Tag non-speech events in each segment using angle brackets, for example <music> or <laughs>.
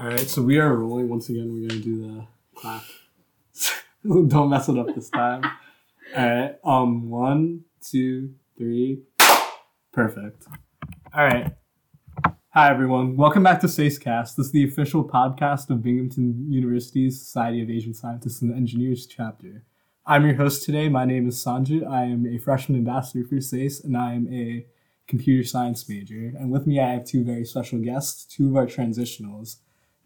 All right, so we are rolling once again. We're gonna do the clap. <laughs> Don't mess it up this time. All right. Um. One, two, three. Perfect. All right. Hi everyone. Welcome back to SASECast. This is the official podcast of Binghamton University's Society of Asian Scientists and Engineers chapter. I'm your host today. My name is Sanjit. I am a freshman ambassador for SASE, and I am a computer science major. And with me, I have two very special guests, two of our transitionals.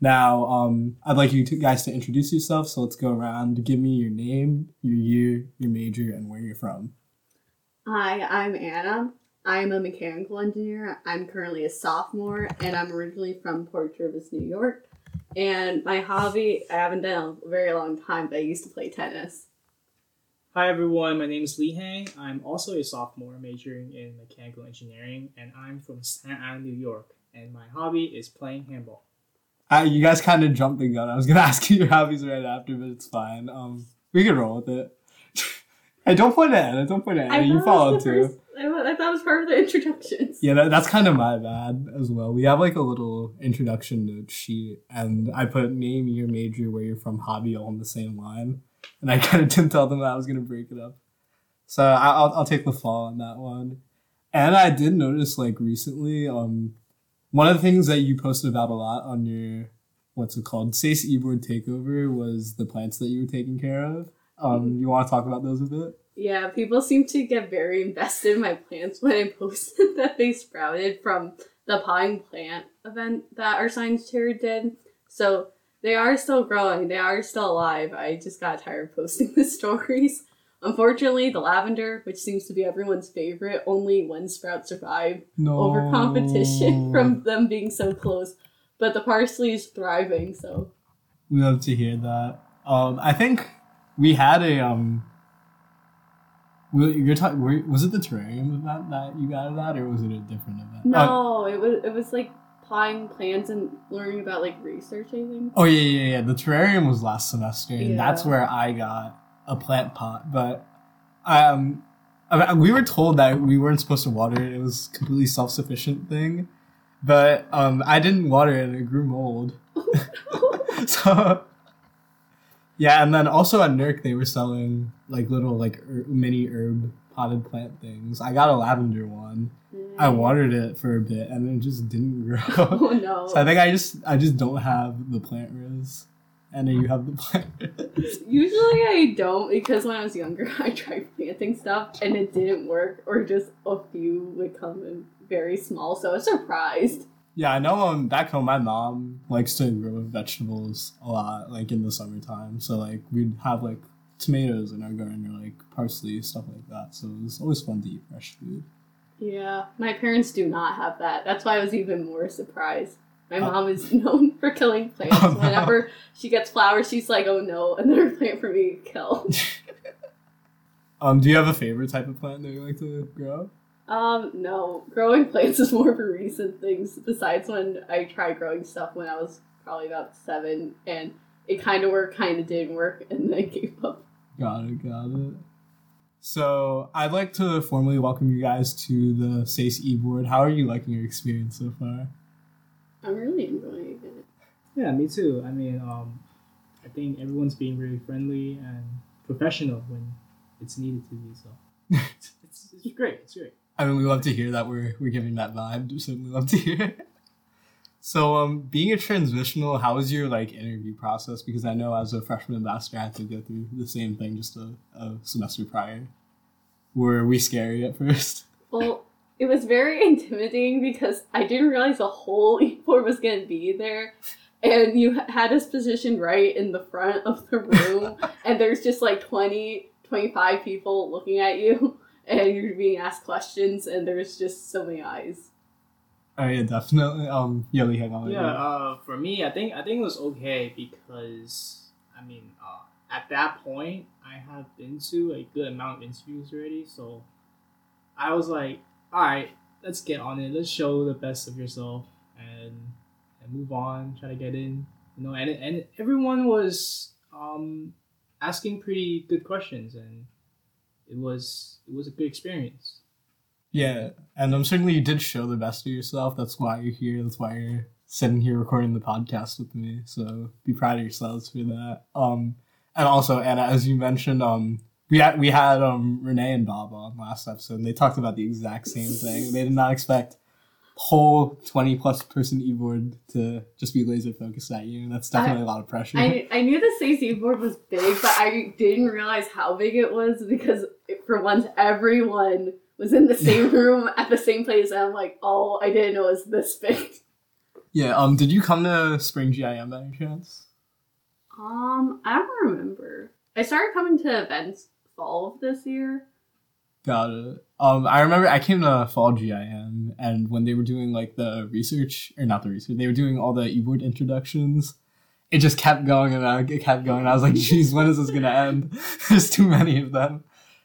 Now, um, I'd like you to, guys to introduce yourself. So let's go around. Give me your name, your year, your major, and where you're from. Hi, I'm Anna. I'm a mechanical engineer. I'm currently a sophomore, and I'm originally from Port Jervis, New York. And my hobby, I haven't done a very long time, but I used to play tennis. Hi everyone, my name is Liheng. I'm also a sophomore majoring in mechanical engineering, and I'm from Staten Island, New York. And my hobby is playing handball. Uh, you guys kind of jumped the gun. I was gonna <laughs> ask you your hobbies right after, but it's fine. Um, we can roll with it. <laughs> hey, don't point at Anna. Don't point at Anna. You followed it was the too. first- I, thought it was part of the <laughs> introductions. Yeah, that, that's kind of my bad as well. We have like a little introduction note sheet, and I put name, year, major, where you're from, hobby all in the same line, and I kind of didn't tell them that I was gonna break it up. So I, I'll I'll take the fall on that one. And I did notice like recently, um, one of the things that you posted about a lot on your what's it called, SASE eBoard takeover was the plants that you were taking care of. Um, you want to talk about those a bit? Yeah, people seem to get very invested in my plants when I <laughs> posted that they sprouted from the potting plant event that our science chair did. So they are still growing, they are still alive. I just got tired of posting <laughs> the stories. Unfortunately, the lavender, which seems to be everyone's favorite, only one sprout survived No. over competition <laughs> from them being so close. But the parsley is thriving, so We love to hear that. Um, I think we had a um. You're talking. Was it the terrarium event that you got at that, or was it a different event? No, it was it was like potting plants and learning about like research. I think. oh yeah, yeah, yeah. The terrarium was last semester, and that's where I got a plant pot. But um, I mean, we were told that we weren't supposed to water it. It was a completely self sufficient thing. But um, I didn't water it, and it grew mold. <laughs> so yeah and then also at NERC they were selling like little like er- mini herb potted plant things i got a lavender one i watered it for a bit and it just didn't <laughs> grow Oh no. so i think i just i just don't have the plant riz and then you have the plant. <laughs> Usually I don't because when I was younger <laughs> I tried planting stuff and it didn't work or just a few would come in very small. So I was surprised. yeah i know um back home my mom likes to grow vegetables a lot like in the summertime so like we'd have like tomatoes in our garden or like parsley stuff like that so it was always fun to eat fresh food Yeah, my parents do not have that. That's why I was even more surprised. My Oh. mom is <laughs> known for killing plants. Oh, <laughs> no. Whenever she gets flowers, she's like, "Oh no, another plant for me to kill." <laughs> Um, do you have a favorite type of plant that you like to grow? Um, no, growing plants is more for recent things. Besides when I tried growing stuff when I was probably about seven, and it kind of worked, kind of didn't work, and then I gave up. Got it, got it. So I'd like to formally welcome you guys to the SASE e-board. How are you liking your experience so far? I'm really enjoying it. Yeah, me too. I mean, um, I think everyone's being really friendly and professional when it's needed to be. So it's, <laughs> it's, it's great. It's great. I mean, we love to hear that we're we're giving that vibe. We certainly love to hear. it. So, um, being a transitional, how was your like interview process? Because I know as a freshman ambassador, I had to go through the same thing just a, a semester prior. Were we scary at first? Well, it was very <laughs> intimidating because I didn't realize the whole <laughs> e-board was going to be there. And you had us positioned right in the front of the room, <laughs> and there's just like 20, 25 people looking at you, and you're being asked questions, and there's just so many eyes. Oh yeah, definitely. Um, yeah, Liheng on. Yeah, uh, for me, I think I think it was okay because I mean, uh, at that point, I have been to a good amount of interviews already, so I was like, all right, let's get on it. Let's show the best of yourself and and move on. Try to get in, you know. And and everyone was um asking pretty good questions, and it was it was a good experience. Yeah, and um, certainly you did show the best of yourself. That's why you're here. That's why you're sitting here recording the podcast with me. So be proud of yourselves for that. Um, and also Anna, as you mentioned, um, we had we had um Renee and Bob on last episode, and they talked about the exact same thing. They did not expect whole twenty plus person e-board to just be laser focused at you. That's definitely a lot of pressure. I, I knew the SASE board was big, but I didn't realize how big it was because it, for once everyone was in the same <laughs> room at the same place, and I'm like, oh, I didn't know it was this big. yeah. Um. Did you come to Spring GIM by any chance? Um, I don't remember. I started coming to events fall of this year. Got it. Um, I remember I came to Fall GIM, and when they were doing like the research, or not the research, they were doing all the e-board introductions. It just kept going and uh, it kept going. I was like, "Geez, when is this gonna end?" <laughs> There's too many of them.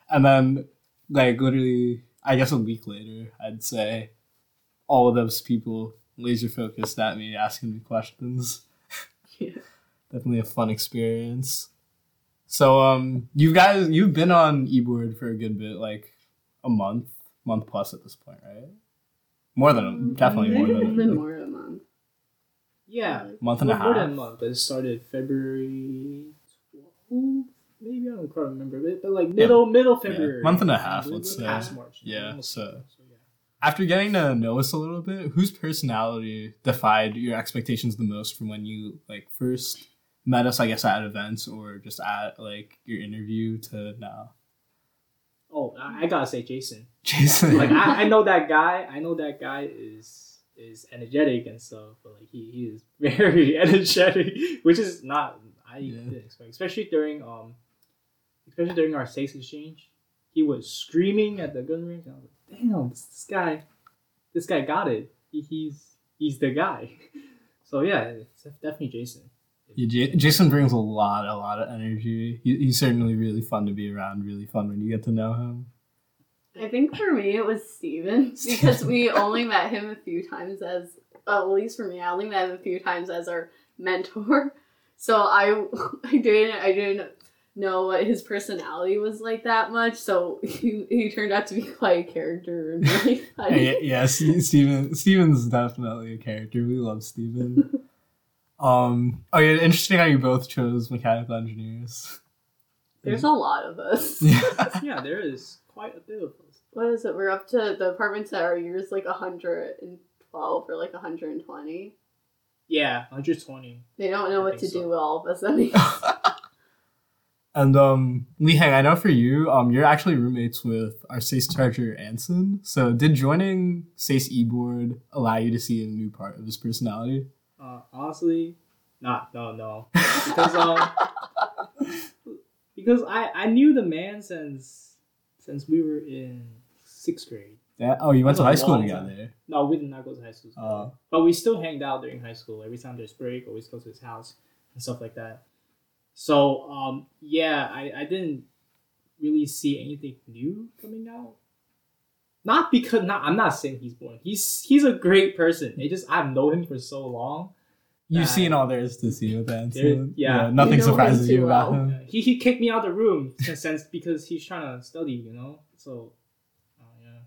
And then, like literally, I guess a week later, I'd say, all of those people laser focused at me, asking me questions. <laughs> Yeah. Definitely a fun experience. So um you guys you've been on eBoard for a good bit, like a month, month plus at this point, right? More than a, definitely more Maybe than it's more than a month. Yeah, a month and a more, more than a half. month. It started February 12th, maybe I don't quite remember, but, but like middle middle February, month and a half, We're- let's say. past March. Yeah, almost so- yeah. After getting to know us a little bit, whose personality defied your expectations the most from when you like first met us, I guess, at events or just at like your interview to now? Oh, I, I gotta say Jason. Jason. Like I, I know that guy. I know that guy is is energetic and stuff, but like he, he is <laughs> very energetic, which is not I Yeah. didn't expect, especially during um, especially during our stakes exchange. He was screaming at the gun range. And I was like, "Damn, this, this guy, this guy got it. He, he's he's the guy." <laughs> So yeah, it's definitely Jason. Jason brings a lot, a lot of energy. He, he's certainly really fun to be around. Really fun when you get to know him. I think for me it was Steven <laughs> because we only met him a few times as, well, at least for me, I only met him a few times as our mentor. <laughs> So I, I didn't, I didn't know what his personality was like that much. So he, he turned out to be quite a character and really <laughs> funny. yeah, yeah Steven, Steven's definitely a character. We love Steven. Um, oh yeah, interesting how you both chose mechanical engineers. There's a lot of us. <laughs> Yeah, <laughs> yeah, there is quite a bit of us. What is it? We're up to the apartments that are yours like 112 or like 120. Yeah, 120. They don't know I what to so. do with all of us. I mean, <laughs> and um, Liheng, I know for you, um, you're actually roommates with our SASE charger Anson. So, did joining SASE eBoard allow you to see a new part of his personality? Uh, honestly, not no no because um because I I knew the man since since we were in sixth grade. Yeah. Oh, you went to high school together. No, we did not go to high school. Oh. but we still hanged out during high school. Every time there's break, always go to his house and stuff like that. So um yeah, I I didn't really see anything new coming out. Not because not I'm not saying he's boring. He's he's a great person. It just I've known him for so long. You've seen all there is to see with Anson. yeah. nothing You know surprises you about well. him. He he kicked me out of the room since because he's trying to study, you know. So, uh, yeah,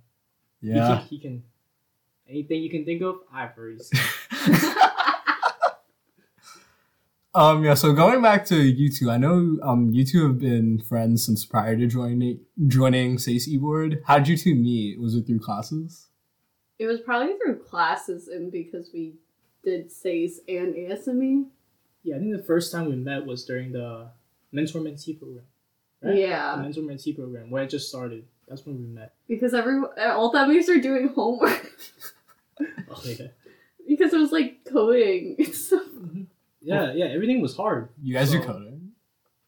He Yeah. can, he can anything you can think of. I've already seen. <laughs> <laughs> Um, yeah, so going back to you two, I know um you two have been friends since prior to joining joining SASE eBoard. How did you two meet? Was it through classes? it was probably through classes and because we did SASE and ASME. yeah, I think the first time we met was during the mentor mentee program. Right? The Yeah, mentor mentee program where it just started. That's when we met. because every all that means are doing homework <laughs> Oh <laughs> yeah, because it was like coding. It's so yeah, yeah. Everything was hard. You guys do So- coding?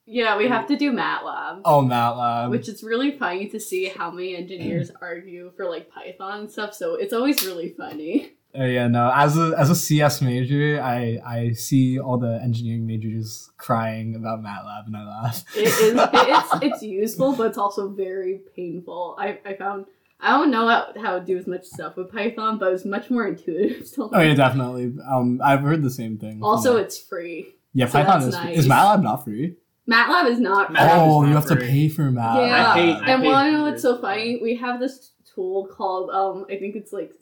yeah, we have mm. to do MATLAB. Oh, MATLAB. which is really funny to see how many engineers <clears throat> argue for like Python and stuff. So it's always really funny. Oh yeah, no. As a as a CS major, I I see all the engineering majors crying about MATLAB, and I laugh. It is it's <laughs> it's useful, but it's also very painful. I, I found I don't know how, how to do as much stuff with Python, but it's much more intuitive. <laughs> To Oh yeah, definitely. Um, I've heard the same thing. Also, that. it's free. yeah, so Python is nice. is MATLAB not free? MATLAB is not. MATLAB is oh, not you have to pay for MATLAB. Yeah, I paid- I and paid want to know hundreds what's so funny? We have this tool called um I think it's like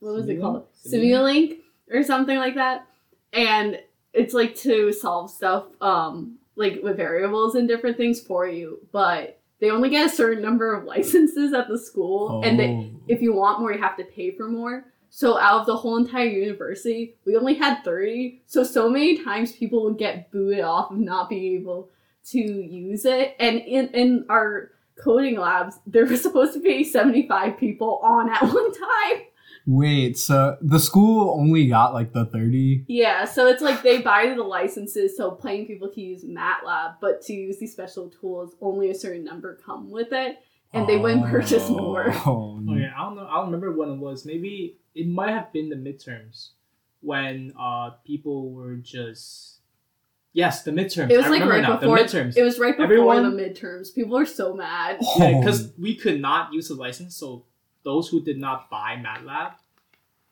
what was it called? Simulink? Simulink. or something like that. And it's like to solve stuff um like with variables and different things for you, but they only get a certain number of licenses at the school and they Oh. if you want more you have to pay for more. So out of the whole entire university, we only had 30. So so many times people would get booted off of not being able to use it. And in in our coding labs, there was supposed to be 75 people on at <laughs> one time. Wait, so the school only got like the 30? Yeah, so it's like they buy the licenses so plain people can use MATLAB, but to use these special tools, only a certain number come with it, and they wouldn't purchase more. <laughs> Oh, Oh yeah, I don't know. I don't remember when it was. Maybe it might have been the midterms when uh people were just yes, the midterms. It was I like remember right now, before the midterms. It was right before Everyone- the midterms. People are so mad. Yeah, because we could not use the license, so those who did not buy MATLAB,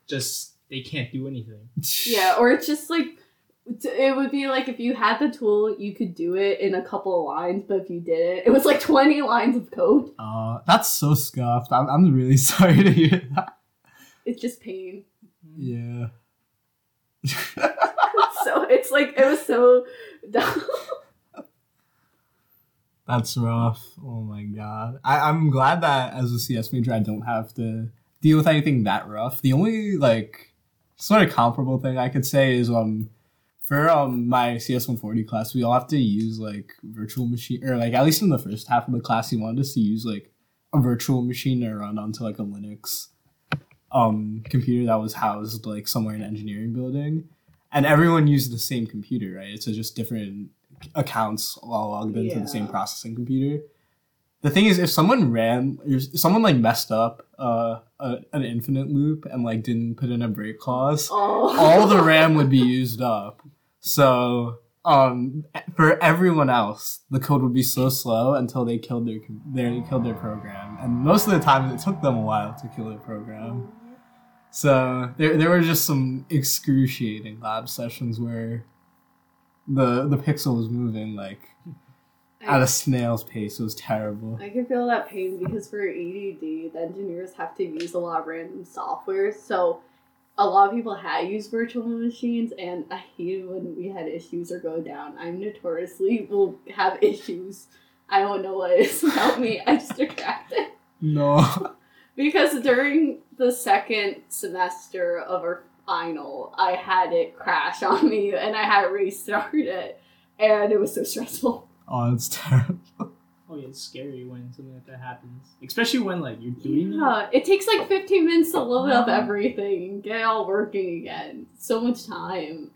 just they can't do anything. <laughs> Yeah, or it's just like it would be like if you had the tool, you could do it in a couple of lines, but if you didn't, it was like twenty lines of code. Uh, that's so scuffed. I'm, I'm really <laughs> sorry to hear that. It's just pain. Yeah. <laughs> so it's like it was so dumb. That's rough. Oh my god. I, I'm glad that as a CS major, I don't have to deal with anything that rough. The only like sort of comparable thing I could say is um for um my CS 140 class, we all have to use like virtual machine or like at least in the first half of the class, he wanted us to use like a virtual machine to run onto like a Linux um computer that was housed like somewhere in an engineering building. And everyone used the same computer, right? It's just different accounts all logged into the same processing computer. The thing is, if someone ran, if someone like messed up uh, a, an infinite loop and like didn't put in a break clause, Oh. all the RAM would be <laughs> used up. So, um, for everyone else, the code would be so slow until they killed their they killed their program, and most of the time it took them a while to kill their program. So there, there were just some excruciating lab sessions where the the pixel was moving like at a snail's pace. It was terrible. I can feel that pain because for EDD, the engineers have to use a lot of random software. So a lot of people had used virtual machines, and I hated when we had issues or go down. I'm notoriously will have issues. I don't know what it is about me. I just <laughs> attract it. No. Because during the second semester of our final, I had it crash on me and I had to restart it. And it was so stressful. Oh, it's terrible. Oh yeah, it's scary when something like that happens, especially when like you're doing it. Yeah, it takes like 15 minutes to load up everything and get it all working again. So much time.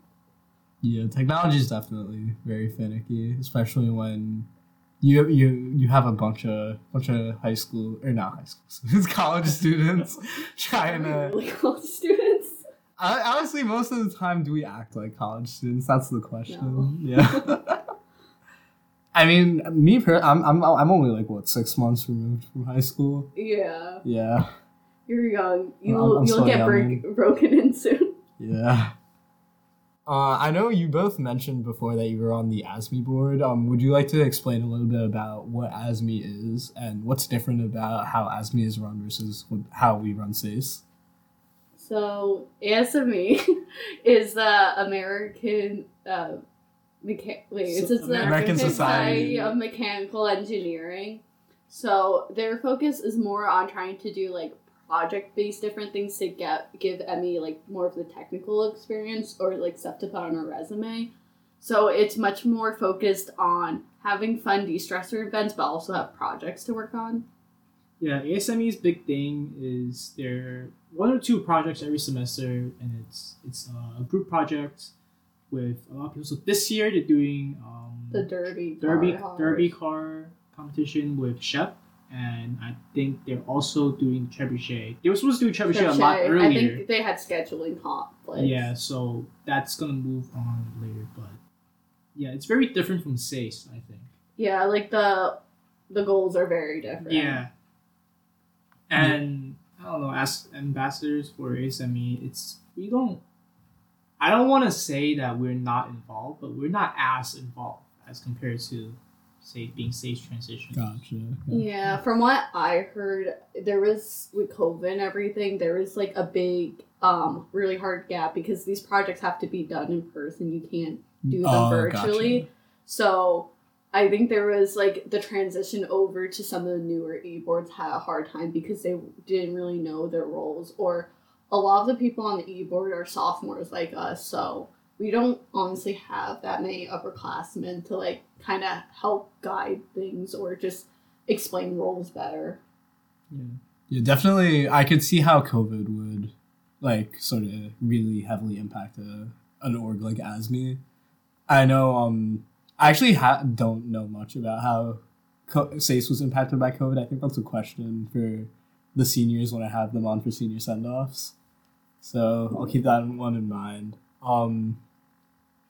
Yeah, technology is definitely very finicky, especially when you you you have a bunch of bunch of high school or not high school students, <laughs> college students <laughs> trying to. Really cool students. I, honestly, most of the time, do we act like college students? That's the question. No. Yeah. <laughs> I mean, me, per- I'm I'm I'm only like what six months removed from high school. Yeah, Yeah, you're young. You'll, I'm- I'm you'll get broken in soon. yeah. Uh, I know you both mentioned before that you were on the ASME board. Um, would you like to explain a little bit about what ASME is and what's different about how ASME is run versus how we run SASE? So ASME <laughs> is the American uh, mecha- wait, it's, it's the American American Society. Society of Mechanical Engineering. So their focus is more on trying to do like project based different things to get give Emmy like more of the technical experience or like stuff to put on her resume. So it's much more focused on having fun de-stressor events, but also have projects to work on. Yeah, ASME's big thing is there one or two projects every semester, and it's it's uh, a group project with a lot of people. So this year they're doing um, The derby, derby car derby car competition with SHPE, and I think they're also doing trebuchet. They were supposed to do trebuchet, a lot earlier. I think they had scheduling conflicts. Yeah, so that's gonna move on later, but yeah, it's very different from SASE, I think. Yeah, like the the goals are very different. Yeah. And I don't know, as ambassadors for ASME, it's we don't I don't wanna say that we're not involved, but we're not as involved as compared to say being stage transition. Gotcha. Yeah, from what I heard, there was with COVID and everything, there was like a big um really hard gap because these projects have to be done in person. You can't do them Oh, virtually. gotcha. So I think there was like the transition over to some of the newer e-boards had a hard time because they didn't really know their roles or a lot of the people on the e-board are sophomores like us so we don't honestly have that many upperclassmen to like kind of help guide things or just explain roles better Yeah. Yeah, definitely. I could see how COVID would like sort of really heavily impact a, an org like ASME. I know. Um, I actually ha- don't know much about how Co- SASE was impacted by COVID. I think that's a question for the seniors when I have them on for senior send offs. So I'll keep that one in mind. Um,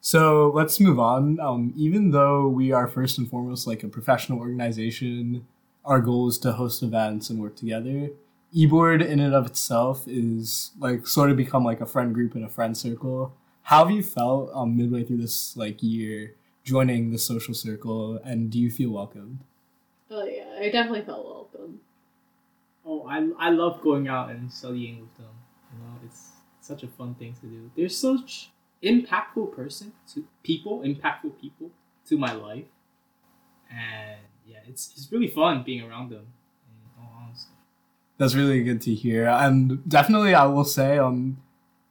so let's move on. Um, even though we are first and foremost like a professional organization, our goal is to host events and work together. eBoard in and of itself is like sort of become like a friend group and a friend circle. How have you felt um, midway through this like year joining the social circle, and do you feel welcomed? oh yeah i definitely felt welcome Oh, I, I love going out and studying with them. You know, it's such a fun thing to do. They're such impactful person to people, impactful people to my life, and yeah, it's it's really fun being around them. In all honesty. That's really good to hear, and definitely I will say um,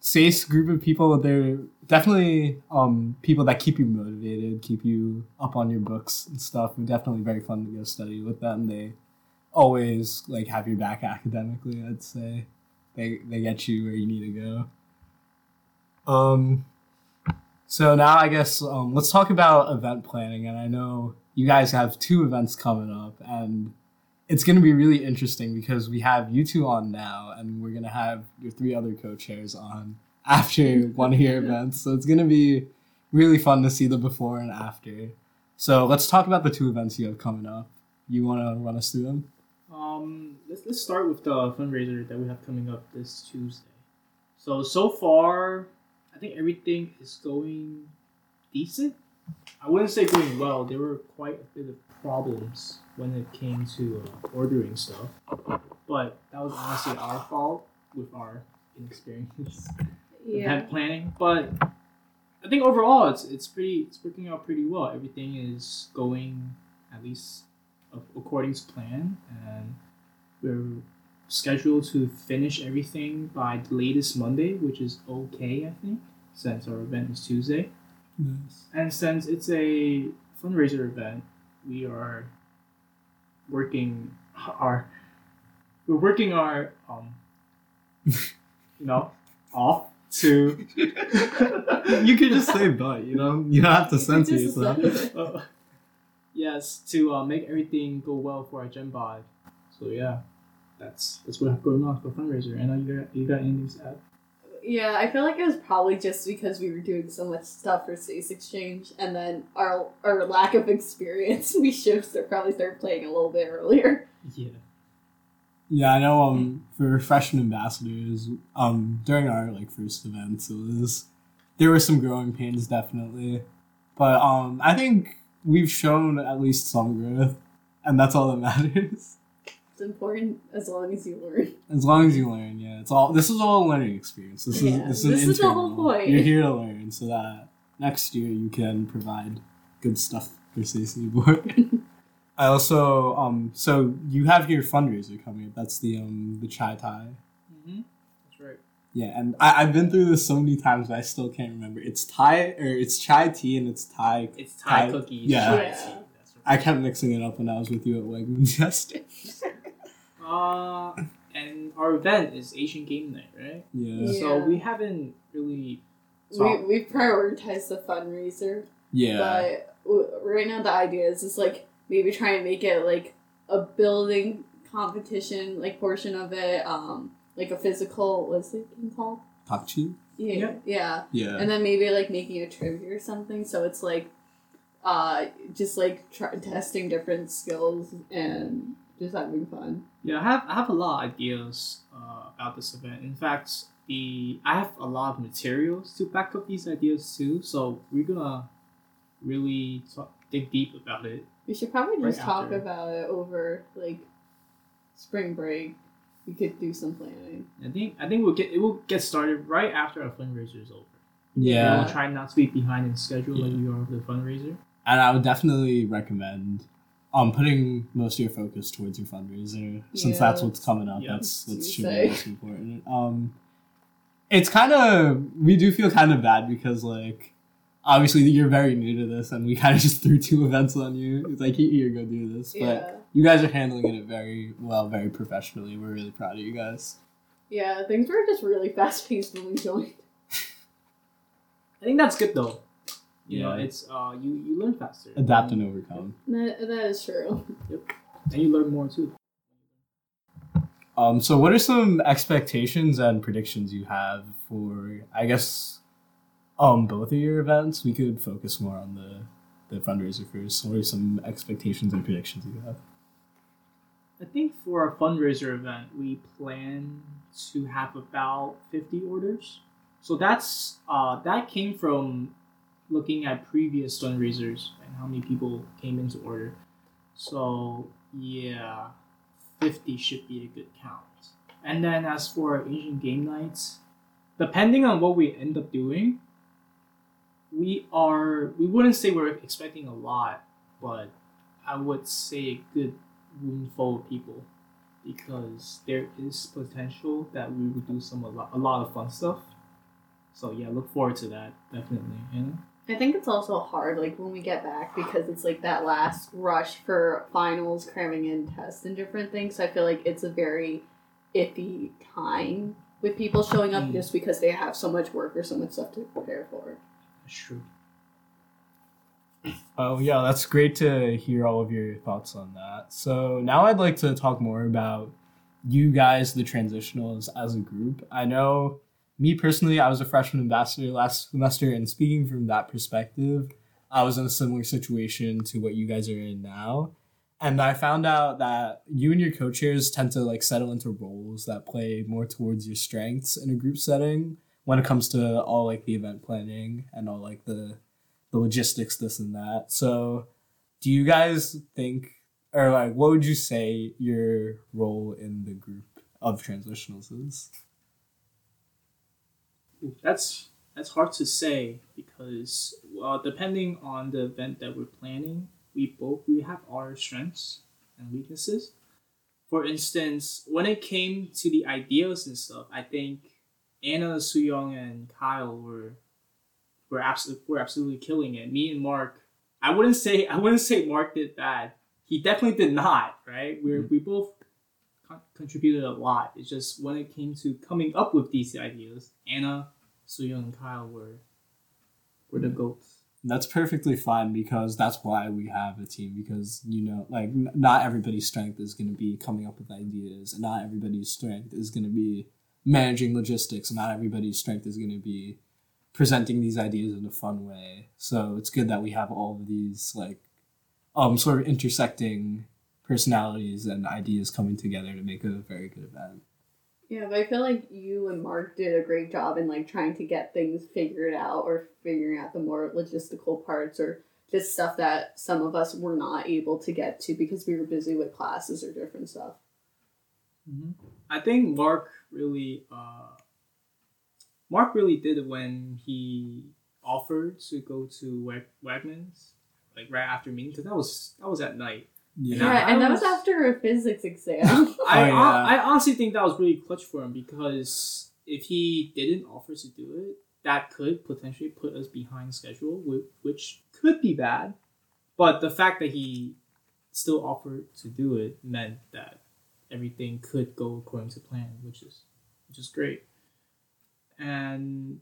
SASE group of people they're definitely um people that keep you motivated, keep you up on your books and stuff. Definitely very fun to go study with them. They always like have your back academically. I'd say they they get you where you need to go. Um, so now I guess um, let's talk about event planning. And I know you guys have two events coming up, and it's going to be really interesting because we have you two on now, and we're going to have your three other co-chairs on after one of your events. So it's going to be really fun to see the before and after. So let's talk about the two events you have coming up. You want to run us through them? Um, let's let's start with the fundraiser that we have coming up this Tuesday. So so far, I think everything is going decent. I wouldn't say going well. There were quite a bit of problems when it came to uh, ordering stuff, but that was honestly our fault with our inexperience <laughs> yeah event planning. But I think overall, it's it's pretty it's working out pretty well. Everything is going at least according to plan, and we're scheduled to finish everything by the latest Monday, which is okay, I think, since our event is Tuesday. Nice. And since it's a fundraiser event, we are working our we're working our um <laughs> you know off to <laughs> you can just say but, you know? You don't have to censor Just yourself. uh, <laughs> <laughs> yes to uh, make everything go well for our Gen Bod. So yeah, that's that's what I have going on for fundraiser. And uh, you got you got anything to add? Yeah, I feel like it was probably just because we were doing so much stuff for Space Exchange, and then our our lack of experience, we should have start- probably started playing a little bit earlier. Yeah. Yeah, I know. Um, for freshman ambassadors, um, during our like first events, it was there were some growing pains definitely, but um, I think we've shown at least some growth, and that's all that <laughs> matters. It's important as long as you learn. As long as you learn, yeah, it's all. This is all a learning experience. This Yeah, is this is, this is the whole point. You're here to learn, so that next year you can provide good stuff for CC board. <laughs> I also um so you have your fundraiser coming up. That's the um the chai tie. Mm-hmm. That's right. Yeah, and I, I've been through this so many times, but I still can't remember. It's Thai or it's chai tea and it's Thai. It's Thai Thai- cookies. yeah. Thai Yeah. tea, I kept mixing it up when I was with you at Wegmans <laughs> yesterday. Uh, and our event is Asian Game Night, right? Yeah, So we haven't really. We talked- we prioritized the fundraiser, yeah, but w- right now the idea is just like maybe try and make it like a building competition, like portion of it, um, like a physical. What's it called? Takchi. Yeah, Yeah. yeah. Yeah, and then maybe like making a trivia or something so it's like uh just like try- testing different skills and just having fun Yeah, I have I have a lot of ideas uh, about this event. In fact, the I have a lot of materials to back up these ideas too. So we're gonna really talk, dig deep about it. We should probably just Right talk after. about it over like spring break we could do some planning. I think I think we'll get it will get started right after our fundraiser is over. Yeah. We'll try not to be behind in schedule like Yeah. we are with the fundraiser. And I would definitely recommend um putting most of your focus towards your fundraiser since Yeah, that's what's coming up. yeah. That's That's that's should be most important. Um, it's kind of we do feel kind of bad because like obviously you're very new to this and we kind of just threw two events on you. It's like here, go do this, but Yeah. you guys are handling it very well, very professionally. We're really proud of you guys. Yeah, things were just really fast paced when we joined. <laughs> I think that's good though. You know, Yeah. it's uh you you learn faster. Adapt and overcome. That, that is true. yep and you learn more too. Um, so what are some expectations and predictions you have for I guess um both of your events? We could focus more on the the fundraiser first. What are some expectations and predictions you have? I think for our fundraiser event, we plan to have about 50 orders. So that's uh, that came from looking at previous fundraisers and how many people came into order. So yeah, 50 should be a good count. And then as for Asian game nights, depending on what we end up doing, we are we wouldn't say we're expecting a lot, but I would say a good room full of people because there is potential that we would do some a lot, a lot of fun stuff. So yeah, look forward to that definitely. You know? I think it's also hard, like when we get back, because it's like that last rush for finals, cramming in tests, and different things. So I feel like it's a very iffy time with people showing up Mm. just because they have so much work or so much stuff to prepare for. That's true. <clears throat> Oh yeah, that's great to hear all of your thoughts on that. So now I'd like to talk more about you guys, the transitionals as a group. I know me personally, I was a freshman ambassador last semester, and speaking from that perspective, I was in a similar situation to what you guys are in now. And I found out that you and your co-chairs tend to like settle into roles that play more towards your strengths in a group setting when it comes to all like the event planning and all like the the logistics, this and that. So, do you guys think, or like, what would you say your role in the group of transitionals is? That's that's hard to say because well, depending on the event that we're planning, we both we have our strengths and weaknesses. For instance, when it came to the ideas and stuff, I think Anna, Suyong, and Kyle were were absolutely were absolutely killing it. Me and Mark, I wouldn't say I wouldn't say Mark did bad. He definitely did not. Right? We are mm-hmm. we both con- contributed a lot. It's just when it came to coming up with these ideas, Anna, Suyong, and Kyle were were the goats. That's perfectly fine because that's why we have a team. Because you know, like, n- not everybody's strength is going to be coming up with ideas, and not everybody's strength is going to be managing logistics, not everybody's strength is going to be presenting these ideas in a fun way. So it's good that we have all of these like um sort of intersecting personalities and ideas coming together to make a very good event. Yeah, but I feel like you and Mark did a great job in like trying to get things figured out or figuring out the more logistical parts or just stuff that some of us were not able to get to because we were busy with classes or different stuff. I think Mark really, uh, Mark really did it when he offered to go to Wag- Wegmans, like right after me because that was that was at night. Yeah. Yeah. right, and that was was- after a physics exam. <laughs> I, Oh, yeah. I honestly think that was really clutch for him because if he didn't offer to do it, that could potentially put us behind schedule, which could be bad. But the fact that he still offered to do it meant that everything could go according to plan, which is which is great. And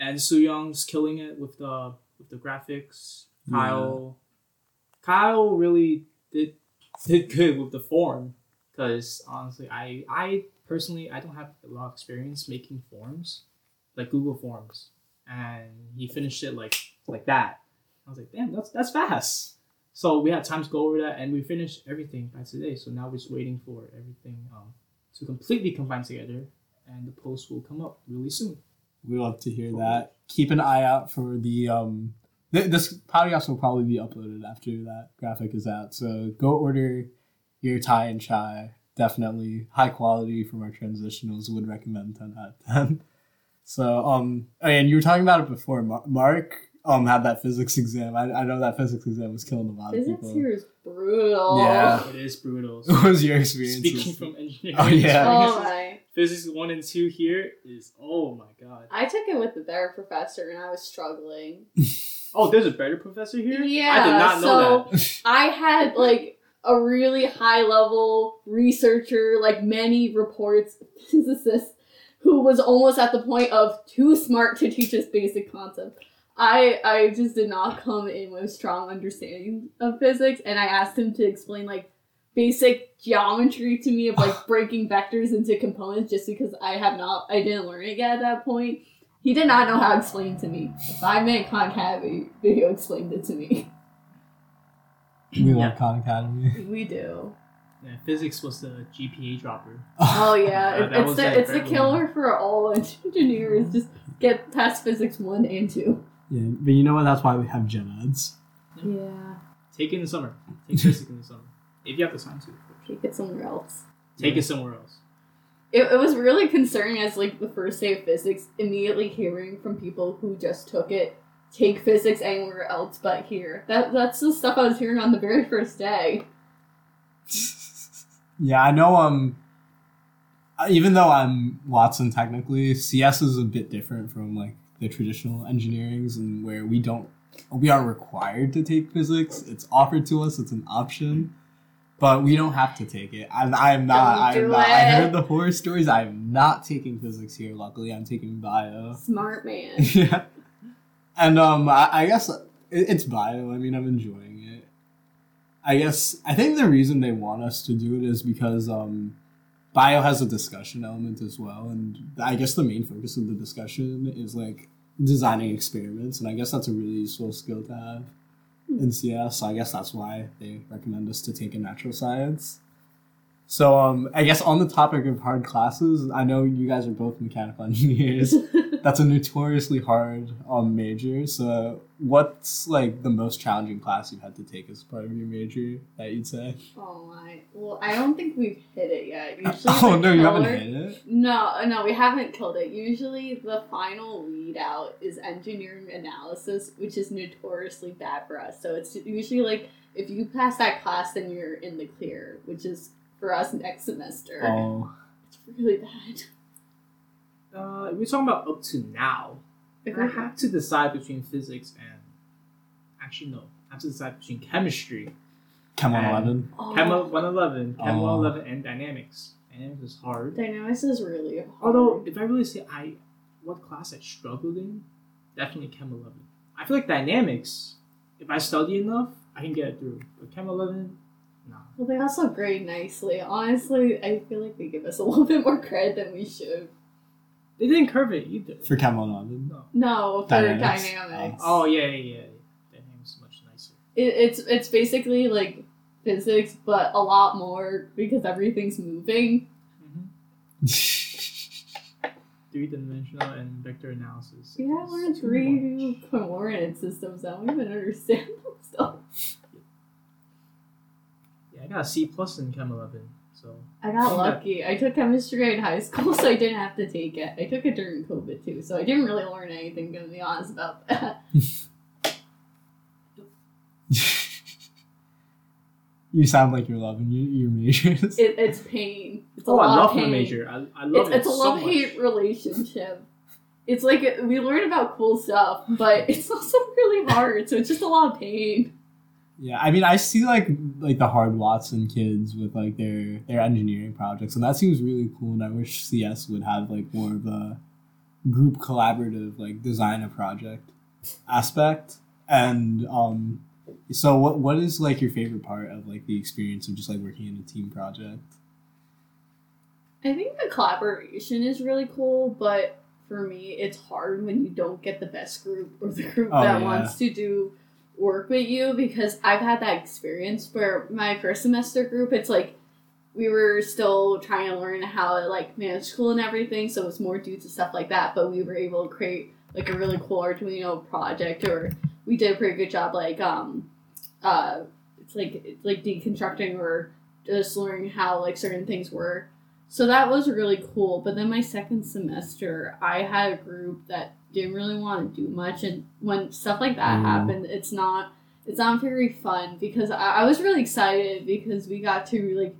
and Suyong's killing it with the with the graphics. Kyle Kyle really did did good with the form because honestly I I personally I don't have a lot of experience making forms like Google Forms and he finished it like like that I was like damn that's that's fast so we had time to go over that and we finished everything by today so now we're just waiting for everything um, to completely combine together and the post will come up really soon We love to hear that. Keep an eye out for the um. Th- this podcast will probably be uploaded after that graphic is out. So go order your Thai and chai definitely high quality from our transitionals. Would recommend ten out of ten. So um, oh, and you were talking about it before. Mar- Mark um had that physics exam. I, I know that physics exam was killing a lot of Physics people. here is brutal. Yeah. It is brutal. <laughs> What was your experience? Speaking from engineering, Oh, yeah. Oh my. physics one and two here is oh my god. I took it with the better professor and I was struggling. <laughs> Oh, there's a better professor here. Yeah, I Yeah, did not know so- that. I had like a really high level researcher, like many reports physicist, who was almost at the point of too smart to teach us basic concept. I I just did not come in with a strong understanding of physics, and I asked him to explain like basic geometry to me of like <laughs> breaking vectors into components, just because I have not I didn't learn it yet at that point. He did not know how to explain it to me. A five minute Khan Academy video explained it to me. we love Khan Academy. <laughs> We do. Yeah, physics was the GPA dropper. <laughs> Oh, oh yeah, Yeah, it- it's the like it's the very killer for all engineers. Just get past physics one and two. Yeah, but you know what? That's why we have gen eds. Yeah, Take it in the summer. Take physics in the summer. If you have the time to. take it somewhere else. Take it somewhere else. It, it was really concerning as like the first day of physics, immediately hearing from people who just took it take physics anywhere else but here. That that's the stuff I was hearing on the very first day. <laughs> Yeah, I know. Um, even though I'm Watson technically, CS is a bit different from like the traditional engineerings, and where we don't, we aren't required to take physics. It's offered to us. It's an option, but we don't have to take it. And I'm not. Don't I'm do not. I heard the horror stories. I'm not taking physics here. Luckily, I'm taking bio. Smart <laughs> man. yeah, and um, I, I guess it, it's bio. I mean, I'm enjoying it. I guess I think the reason they want us to do it is because um, bio has a discussion element as well, and I guess the main focus of the discussion is like designing experiments, and I guess that's a really useful skill to have in CS. So I guess that's why they recommend us to take a natural science. So um, I guess on the topic of hard classes, I know you guys are both mechanical engineers <laughs> that's a notoriously hard um major. So what's like the most challenging class you've had to take as part of your major that you'd say? oh my. Well, I don't think we've hit it yet. <laughs> Usually oh no, you haven't hit it. No, no, we haven't killed it. Usually, the final readout is engineering analysis, which is notoriously bad for us. So it's usually like if you pass that class, then you're in the clear, which is for us next semester. Oh, It's really bad. Uh, we're talking about up to now. If I I have to decide between physics and actually no, I have to decide between chemistry, Chem And- 111. oh, Chem 111, Chem Oh. 111, and dynamics. Dynamics is hard. dynamics is really hard. Although, if I really say I, what class I struggled in, definitely Chem 11. I feel like dynamics, if I study enough, I can get it through. But Chem 11, no. well, they also grade nicely. Honestly, I feel like they give us a <laughs> little bit more credit than we should. They didn't curve it either. For Chem 111. No. No, for Dynamics. dynamics. Oh yeah, yeah, yeah. yeah. Dynamics is much nicer. it, it's it's basically like physics, but a lot more because everything's moving. Mm-hmm. <laughs> Three dimensional and vector analysis. Yeah, We have is learned three much. coordinate systems. I don't even understand <laughs> them still. Yeah, I got a C plus in Chem 11, so I got lucky. I took chemistry in high school, <laughs> so I didn't have to take it. I took it during COVID too, so I didn't really learn anything. Gonna be honest about that. <laughs> <laughs> you sound like you're loving your, your majors. It, it's pain. It's a oh, I love of my major. I, I love It's, it it's a so love hate relationship. It's like we learn about cool stuff, but it's also really hard. So it's just a lot of pain. Yeah, I mean, I see like like the hard Watson kids with like their their engineering projects, and that seems really cool. And I wish CS would have like more of a group collaborative like design a project aspect. And um, so what what is like your favorite part of like the experience of just like working in a team project? I think the collaboration is really cool, but for me, it's hard when you don't get the best group or the group Oh, that yeah. wants to do work with you because I've had that experience where my first semester group, it's like we were still trying to learn how to like manage school and everything, so it's more due to stuff like that. But we were able to create like a really cool Arduino project, or we did a pretty good job like um uh it's like it's like deconstructing or just learning how like certain things work. So that was really cool. But then my second semester, I had a group that didn't really want to do much, and when stuff like that Mm. happened, it's not it's not very fun because I, I was really excited because we got to like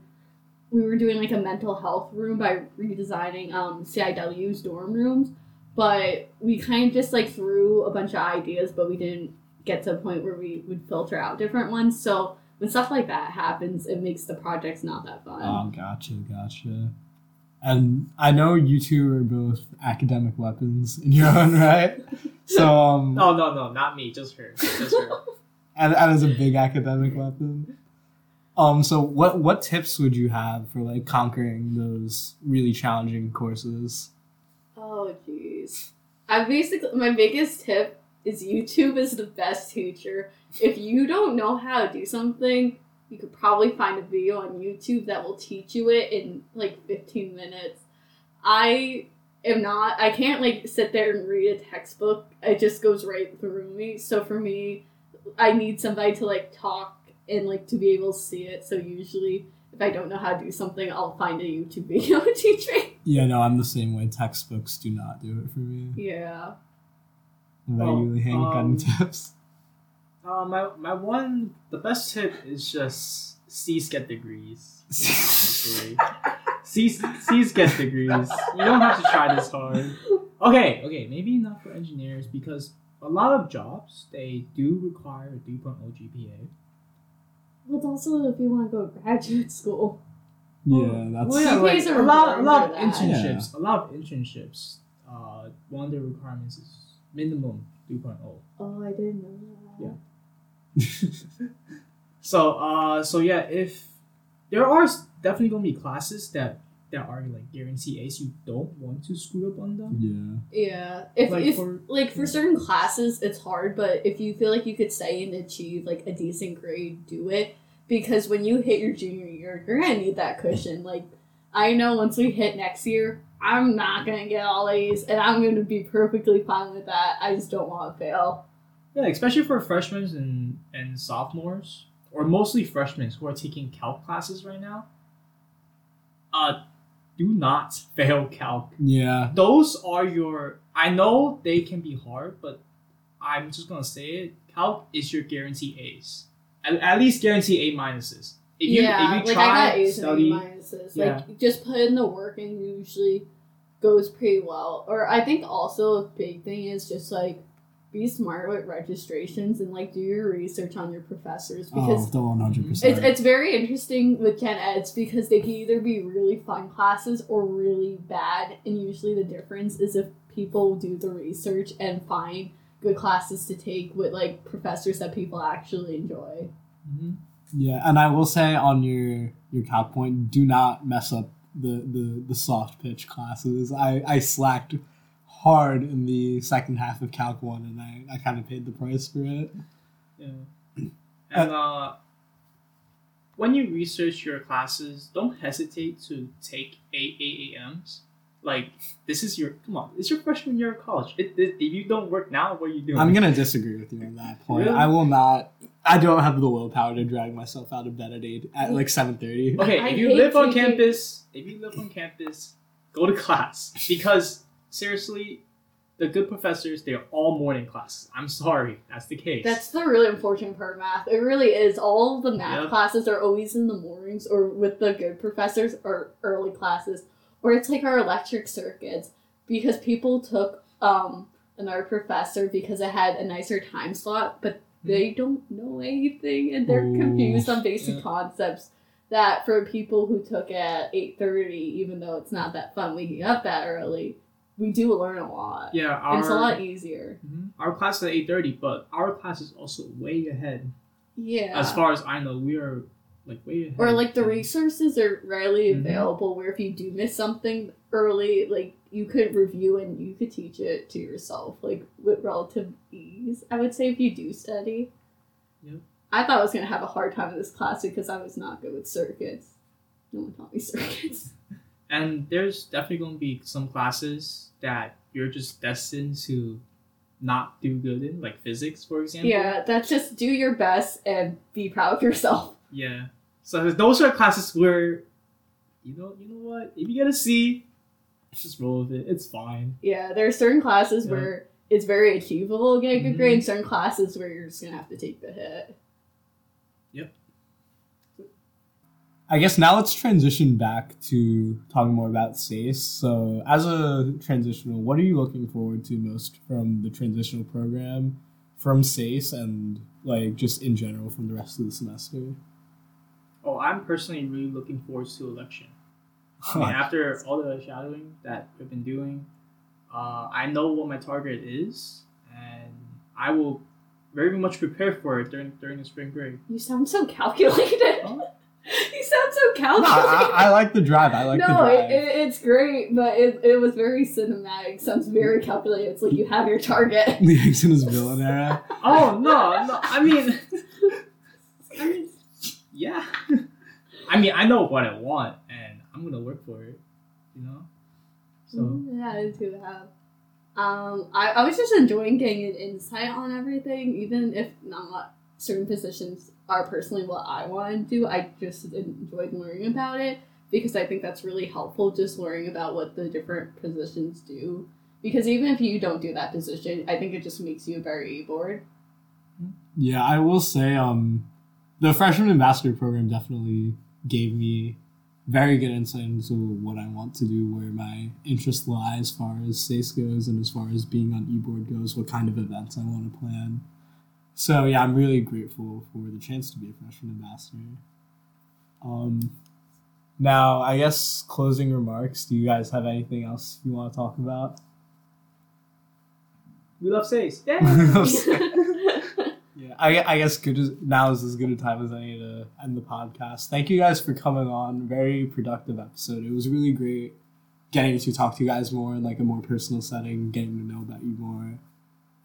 we were doing like a mental health room by redesigning um CIW's dorm rooms, but we kind of just like threw a bunch of ideas, but we didn't get to a point where we would filter out different ones. So when stuff like that happens, it makes the projects not that fun. Oh, gotcha, gotcha. And I know you two are both academic weapons in your own right. So um, No, no, no, not me. Just her. Just her. <laughs> and, and as a big academic weapon. Um, so what what tips would you have for like conquering those really challenging courses? Oh jeez. I basically my biggest tip is YouTube is the best teacher. If you don't know how to do something, you could probably find a video on YouTube that will teach you it in like 15 minutes. I am not I can't like sit there and read a textbook. It just goes right through me. So for me, I need somebody to like talk and like to be able to see it. So usually if I don't know how to do something, I'll find a YouTube <laughs> video to teach me. Yeah, no, I'm the same way. Textbooks do not do it for me. Yeah. What about you, Hank? Got any um, tips? Uh, my my one the best tip is just C's get degrees. Actually, C's C's get degrees. You don't have to try this hard. Okay, okay, maybe not for engineers because a lot of jobs they do require a 3.0 GPA. Well, it's also if you want to go to graduate school. Yeah, that's Well, yeah, GPAs like, a lot, a lot of required for that. internships. A lot of internships. Uh, one of the requirements is minimum 3.0. Oh, I didn't know that. Yeah. <laughs> So, uh, so yeah, if there are definitely gonna be classes that that are like guarantee A's, you don't want to screw up on them. yeah. Yeah. If Like if for- like for certain classes, it's hard, but if you feel like you could study and achieve like a decent grade, do it because when you hit your junior year, you're gonna need that cushion. Like, I know once we hit next year, I'm not gonna get all A's, and I'm gonna be perfectly fine with that. I just don't want to fail. Yeah, especially for freshmen and and sophomores, or mostly freshmen who are taking calc classes right now. Uh, do not <laughs> fail calc. Yeah. Those are your. I know they can be hard, but I'm just gonna say it. Calc is your guarantee A's. At, at least guarantee A minuses. If you yeah, if you like I got A's study, and A minuses. Yeah. Like just put in the work and usually goes pretty well. Or I think also a big thing is just like be smart with registrations and like do your research on your professors because oh, one hundred percent. it's, it's very interesting with gen eds because they can either be really fun classes or really bad and usually the difference is if people do the research and find good classes to take with like professors that people actually enjoy Mhm. Yeah, and I will say on your your calc point, do not mess up the the, the soft pitch classes. I I slacked hard in the second half of calc one, and I I kind of paid the price for it. Yeah. And uh, when you research your classes, don't hesitate to take AAAMs. Like this is your come on, it's your freshman year of college. It, it, if you don't work now, what are you doing? I'm gonna disagree with you on that point. Really? I will not. I don't have the willpower to drag myself out of bed at eight at like seven thirty. Okay, I if you live on campus, if you live on campus, go to class because seriously, the good professors they're all morning classes. I'm sorry, that's the case. That's the really unfortunate part of math. It really is. All the math Yep. classes are always in the mornings or with the good professors or early classes. Or it's like our electric circuits because people took um another professor because it had a nicer time slot, but they don't know anything and they're Ooh. confused on basic Yeah. concepts that for people who took it at 8.30 even though it's not that fun waking up that early we do learn a lot yeah, our it's a lot easier Mhm. our class is at eight thirty, but our class is also way ahead. yeah As far as I know, we are like way ahead. or like the resources are readily Mhm. available where if you do miss something early like you could review and you could teach it to yourself like with relative ease i would say if you do study Yep. i thought i was going to have a hard time in this class because i was not good with circuits no one taught me <laughs> circuits And there's definitely going to be some classes that you're just destined to not do good in, like physics, for example. yeah that's just do your best and be proud of yourself Yeah. So there's those are classes where, you know, you know what? If you get a C, just roll with it. It's fine. Yeah, there are certain classes Yeah. where it's very achievable to get a good Mhm. grade, and certain classes where you're just gonna have to take the hit. I guess now let's transition back to talking more about SASE. So, as a transitional, what are you looking forward to most from the transitional program, from SASE, and like just in general from the rest of the semester? Oh, I'm personally really looking forward to election. <laughs> I mean, after all the shadowing that we've been doing, uh, I know what my target is, and I will very much prepare for it during during the spring break. You sound so calculated. Huh? You sound so No. I, I like the drive. I like the no, drive. it, it, it's great, but it, it was very cinematic. Sounds very calculated. It's like you have your target. <laughs> the X in his villain era. Oh no, no! I mean, <laughs> I mean, yeah. I mean, I know what I want, and I'm gonna work for it. You know. So yeah, I do have. Um, I, I was just enjoying getting an insight on everything, even if not certain positions are personally what I want to do. I just enjoyed learning about it because I think that's really helpful. Just learning about what the different positions do. Because even if you don't do that position, I think it just makes you very bored. Yeah, I will say, um, the freshman ambassador program definitely gave me very good insight into what I want to do, where my interest lies as far as SASE goes, and as far as being on eBoard goes, what kind of events I want to plan. So yeah, I'm really grateful for the chance to be a freshman ambassador. Um, now I guess closing remarks. Do you guys have anything else you want to talk about? we love SASE. <laughs> <laughs> Yeah, I, I guess good as, now is as good a time as any to end the podcast. Thank you guys for coming on. Very productive episode. It was really great getting to talk to you guys more in like a more personal setting, getting to know about you more,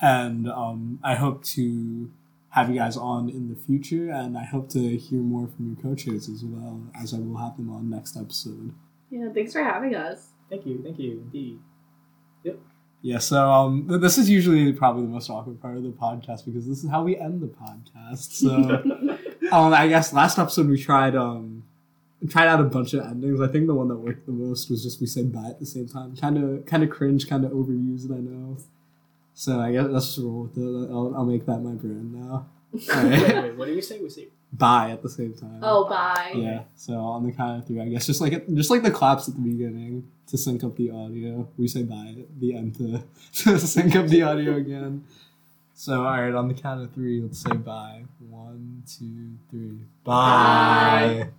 and um, I hope to have you guys on in the future, and I hope to hear more from your coaches as well, as I will have them on next episode. yeah, thanks for having us. Thank you, thank you, indeed. Yeah, so um, th- this is usually probably the most awkward part of the podcast because this is how we end the podcast. So. <laughs> Um, I guess last episode we tried um tried out a bunch of endings. I think the one that worked the most was just we said bye at the same time. Kind of kind of cringe, kind of overused. I know. So I guess let's just roll with it. I'll, I'll make that my brand now. <laughs> wait, Alright. wait, what do we say? We say bye at the same time. oh, bye. Yeah. So on the count of three, I guess just like just like the claps at the beginning to sync up the audio. We say bye at the end to, <laughs> to sync up the audio again. So all right, on the count of three, let's say bye. One, two, three. Bye. Bye.